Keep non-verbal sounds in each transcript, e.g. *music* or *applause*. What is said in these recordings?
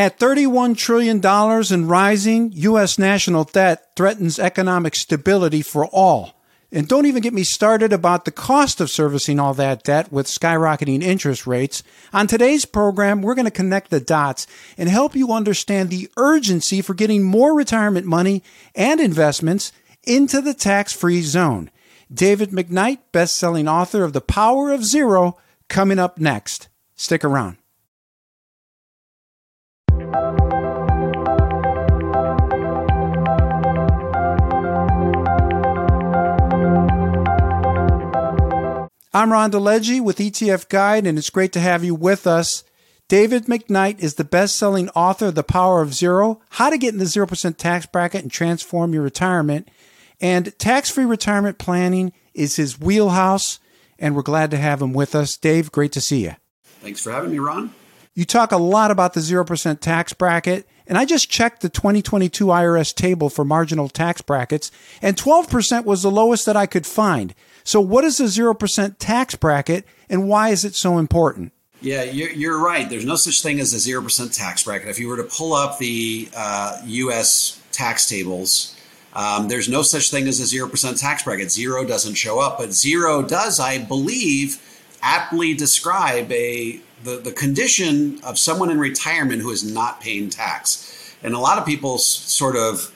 At $31 trillion and rising, U.S. national debt threatens economic stability for all. And don't even get me started about the cost of servicing all that debt with skyrocketing interest rates. On today's program, we're going to connect the dots and help you understand the urgency for getting more retirement money and investments into the tax free zone. David McKnight, best selling author of The Power of Zero, coming up next. Stick around. I'm Ron DeLegge with ETF Guide, and it's great to have you with us. David McKnight is the best selling author of The Power of Zero How to Get in the 0% Tax Bracket and Transform Your Retirement. And tax free retirement planning is his wheelhouse, and we're glad to have him with us. Dave, great to see you. Thanks for having me, Ron. You talk a lot about the 0% tax bracket, and I just checked the 2022 IRS table for marginal tax brackets, and 12% was the lowest that I could find. So, what is the 0% tax bracket and why is it so important? Yeah, you're, you're right. There's no such thing as a 0% tax bracket. If you were to pull up the uh, U.S. tax tables, um, there's no such thing as a 0% tax bracket. Zero doesn't show up, but zero does, I believe, aptly describe a the, the condition of someone in retirement who is not paying tax. And a lot of people sort of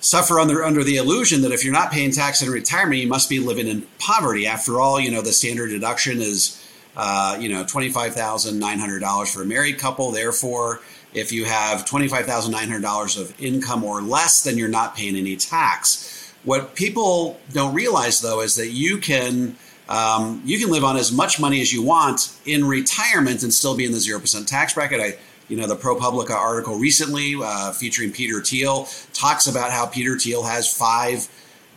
suffer under under the illusion that if you're not paying tax in retirement, you must be living in poverty. After all, you know the standard deduction is uh, you know twenty five thousand nine hundred dollars for a married couple. Therefore, if you have twenty five thousand nine hundred dollars of income or less, then you're not paying any tax. What people don't realize though is that you can um, you can live on as much money as you want in retirement and still be in the zero percent tax bracket. I you know, the ProPublica article recently uh, featuring Peter Thiel talks about how Peter Thiel has five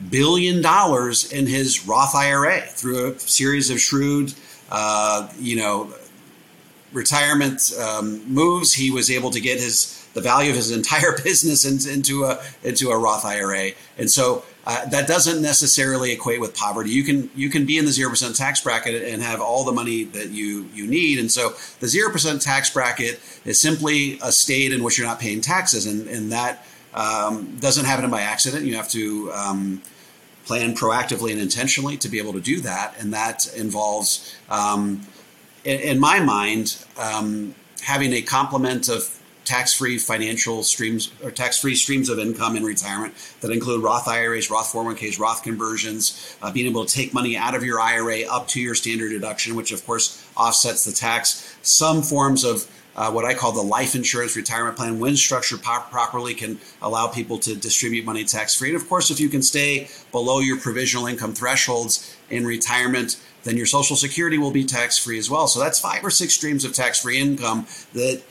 billion dollars in his Roth IRA through a series of shrewd, uh, you know, retirement um, moves. He was able to get his the value of his entire *laughs* business into a into a Roth IRA, and so uh, that doesn't necessarily equate with poverty. You can you can be in the zero percent tax bracket and have all the money that you you need. And so the zero percent tax bracket is simply a state in which you're not paying taxes, and and that um, doesn't happen by accident. You have to um, plan proactively and intentionally to be able to do that, and that involves, um, in, in, my mind, um, having a complement of tax-free financial streams or tax-free streams of income in retirement that include Roth IRAs, Roth 401ks, Roth conversions, uh, being able to take money out of your IRA up to your standard deduction, which of course offsets the tax. Some forms of uh, what I call the life insurance retirement plan, when structured properly, can allow people to distribute money tax free. And of course, if you can stay below your provisional income thresholds in retirement, then your Social Security will be tax free as well. So that's five or six streams of tax free income that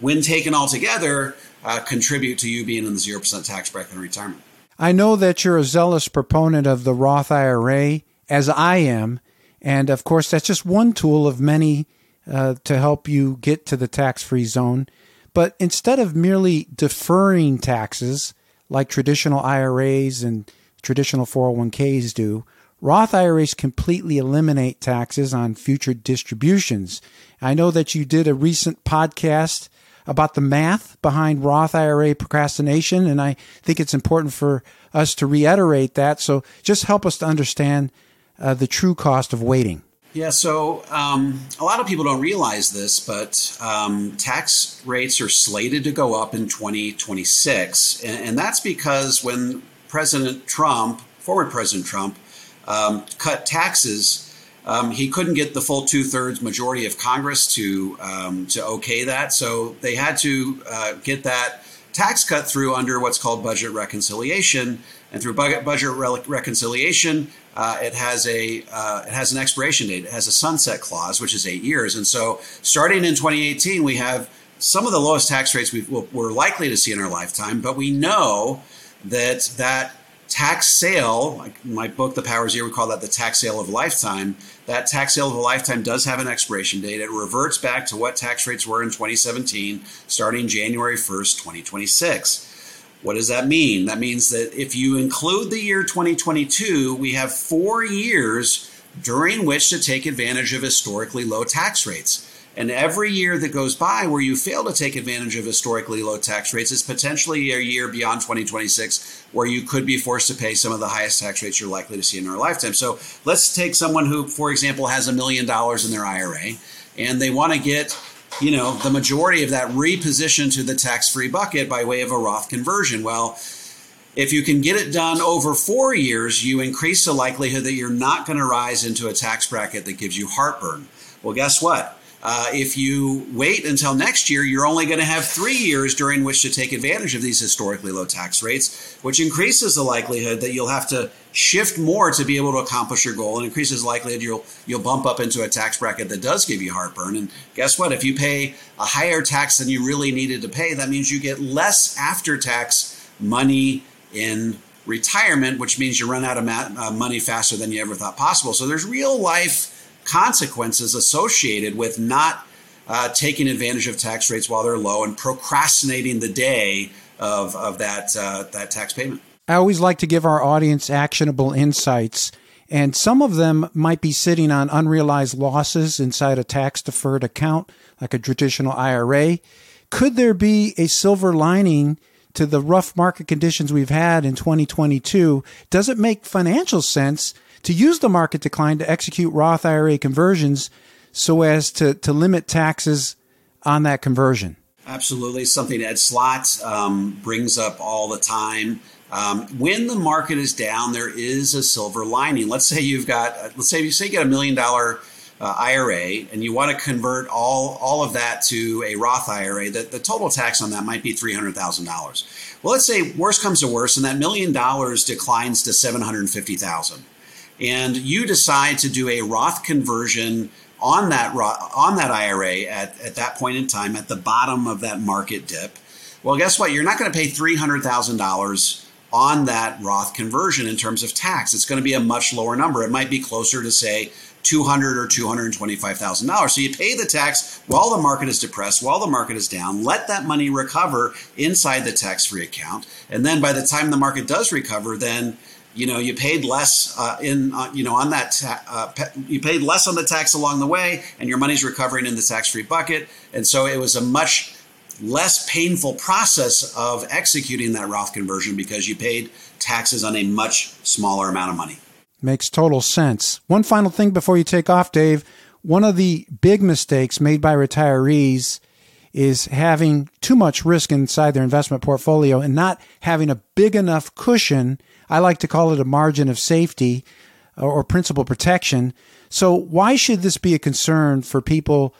when taken all together, uh, contribute to you being in the 0% tax bracket in retirement. I know that you're a zealous proponent of the Roth IRA, as I am. And of course, that's just one tool of many uh, to help you get to the tax free zone. But instead of merely deferring taxes like traditional IRAs and traditional 401ks do, Roth IRAs completely eliminate taxes on future distributions. I know that you did a recent podcast about the math behind Roth IRA procrastination. And I think it's important for us to reiterate that. So just help us to understand uh, the true cost of waiting. Yeah, so um, a lot of people don't realize this, but um, tax rates are slated to go up in 2026. And, and that's because when President Trump, former President Trump, um, cut taxes um, he couldn't get the full two thirds majority of Congress to um, to okay that, so they had to uh, get that tax cut through under what's called budget reconciliation. And through budget, budget re- reconciliation, uh, it has a uh, it has an expiration date. It has a sunset clause, which is eight years. And so, starting in 2018, we have some of the lowest tax rates we are likely to see in our lifetime. But we know that that tax sale, like my book, The Power Zero, we call that the tax sale of a lifetime. That tax sale of a lifetime does have an expiration date. It reverts back to what tax rates were in 2017, starting January 1st, 2026. What does that mean? That means that if you include the year 2022, we have four years during which to take advantage of historically low tax rates. And every year that goes by where you fail to take advantage of historically low tax rates is potentially a year beyond 2026 where you could be forced to pay some of the highest tax rates you're likely to see in our lifetime. So let's take someone who, for example, has a million dollars in their IRA and they want to get you know the majority of that repositioned to the tax-free bucket by way of a Roth conversion. Well, if you can get it done over four years, you increase the likelihood that you're not going to rise into a tax bracket that gives you heartburn. Well, guess what? Uh, if you wait until next year, you're only going to have three years during which to take advantage of these historically low tax rates, which increases the likelihood that you'll have to shift more to be able to accomplish your goal, and increases the likelihood you'll you'll bump up into a tax bracket that does give you heartburn. And guess what? If you pay a higher tax than you really needed to pay, that means you get less after tax money in retirement, which means you run out of uh, money faster than you ever thought possible. So there's real life consequences associated with not uh, taking advantage of tax rates while they're low and procrastinating the day of, of that, uh, that tax payment. I always like to give our audience actionable insights, and some of them might be sitting on unrealized losses inside a tax deferred account, like a traditional IRA. Could there be a silver lining to the rough market conditions we've had in 2022? Does it make financial sense to use the market decline to execute Roth IRA conversions so as to, to limit taxes on that conversion. Absolutely. Something Ed Slott um, brings up all the time. Um, when the market is down, there is a silver lining. Let's say you've got, let's say you say you get a million dollar uh, IRA and you want to convert all all of that to a Roth IRA. The, the total tax on that might be three hundred thousand dollars. Well, let's say worst comes to worst, and that million dollars declines to seven hundred fifty thousand and you decide to do a Roth conversion on that on that IRA at, at that point in time at the bottom of that market dip, well, guess what? You're not going to pay three hundred thousand dollars on that Roth conversion in terms of tax. It's going to be a much lower number. It might be closer to say two hundred or two hundred twenty-five thousand dollars. So you pay the tax while the market is depressed, while the market is down. Let that money recover inside the tax-free account, and then by the time the market does recover, then you know you paid less uh, in uh, you know on that ta- uh, you paid less on the tax along the way and your money's recovering in the tax-free bucket. And so it was a much less painful process of executing that Roth conversion because you paid taxes on a much smaller amount of money. Makes total sense. One final thing before you take off Dave. One of the big mistakes made by retirees is having too much risk inside their investment portfolio and not having a big enough cushion I like to call it a margin of safety uh, or principal protection. So, why should this be a concern for people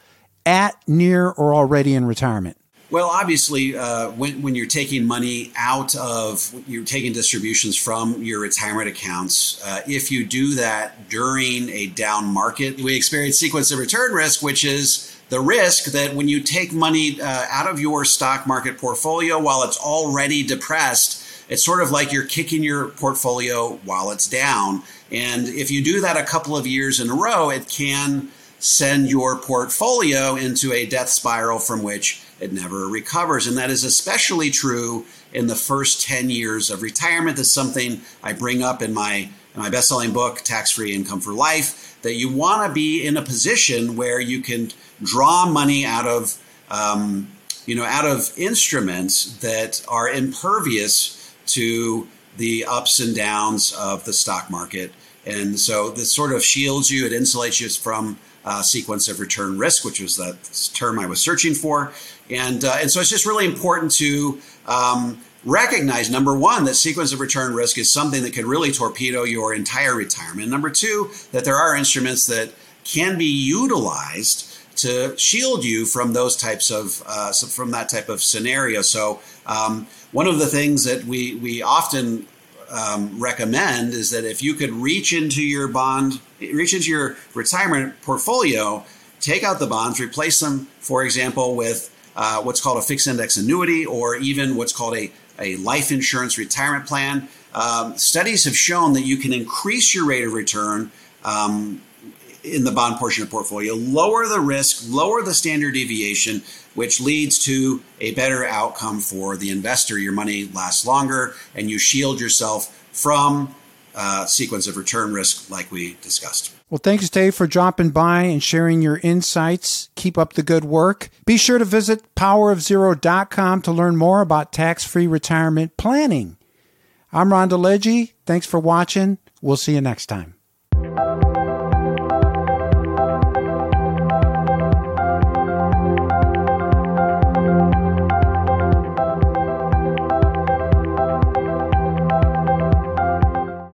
at, near, or already in retirement? Well, obviously, uh, when, when you're taking money out of, you're taking distributions from your retirement accounts, uh, if you do that during a down market, we experience sequence of return risk, which is the risk that when you take money uh, out of your stock market portfolio while it's already depressed, it's sort of like you're kicking your portfolio while it's down. And if you do that a couple of years in a row, it can send your portfolio into a death spiral from which it never recovers. And that is especially true in the first 10 years of retirement. That's something I bring up in my, in my best selling book, Tax Free Income for Life, that you want to be in a position where you can draw money out of. Um, you know, out of instruments that are impervious to the ups and downs of the stock market. And so this sort of shields you, it insulates you from uh, sequence of return risk, which was the term I was searching for. And, uh, and so it's just really important to um, recognize number one, that sequence of return risk is something that could really torpedo your entire retirement. Number two, that there are instruments that can be utilized to shield you from those types of uh, from that type of scenario. So um, one of the things that we we often um, recommend is that if you could reach into your bond, reach into your retirement portfolio, take out the bonds, replace them, for example, with uh, what's called a fixed index annuity or even what's called a, a life insurance retirement plan. Um, studies have shown that you can increase your rate of return um, in the bond portion of portfolio, lower the risk, lower the standard deviation, which leads to a better outcome for the investor. Your money lasts longer and you shield yourself from uh, sequence of return risk like we discussed. Well, thanks, Dave, for dropping by and sharing your insights. Keep up the good work. Be sure to visit powerofzero.com to learn more about tax free retirement planning. I'm Ron DeLegge. Thanks for watching. We'll see you next time.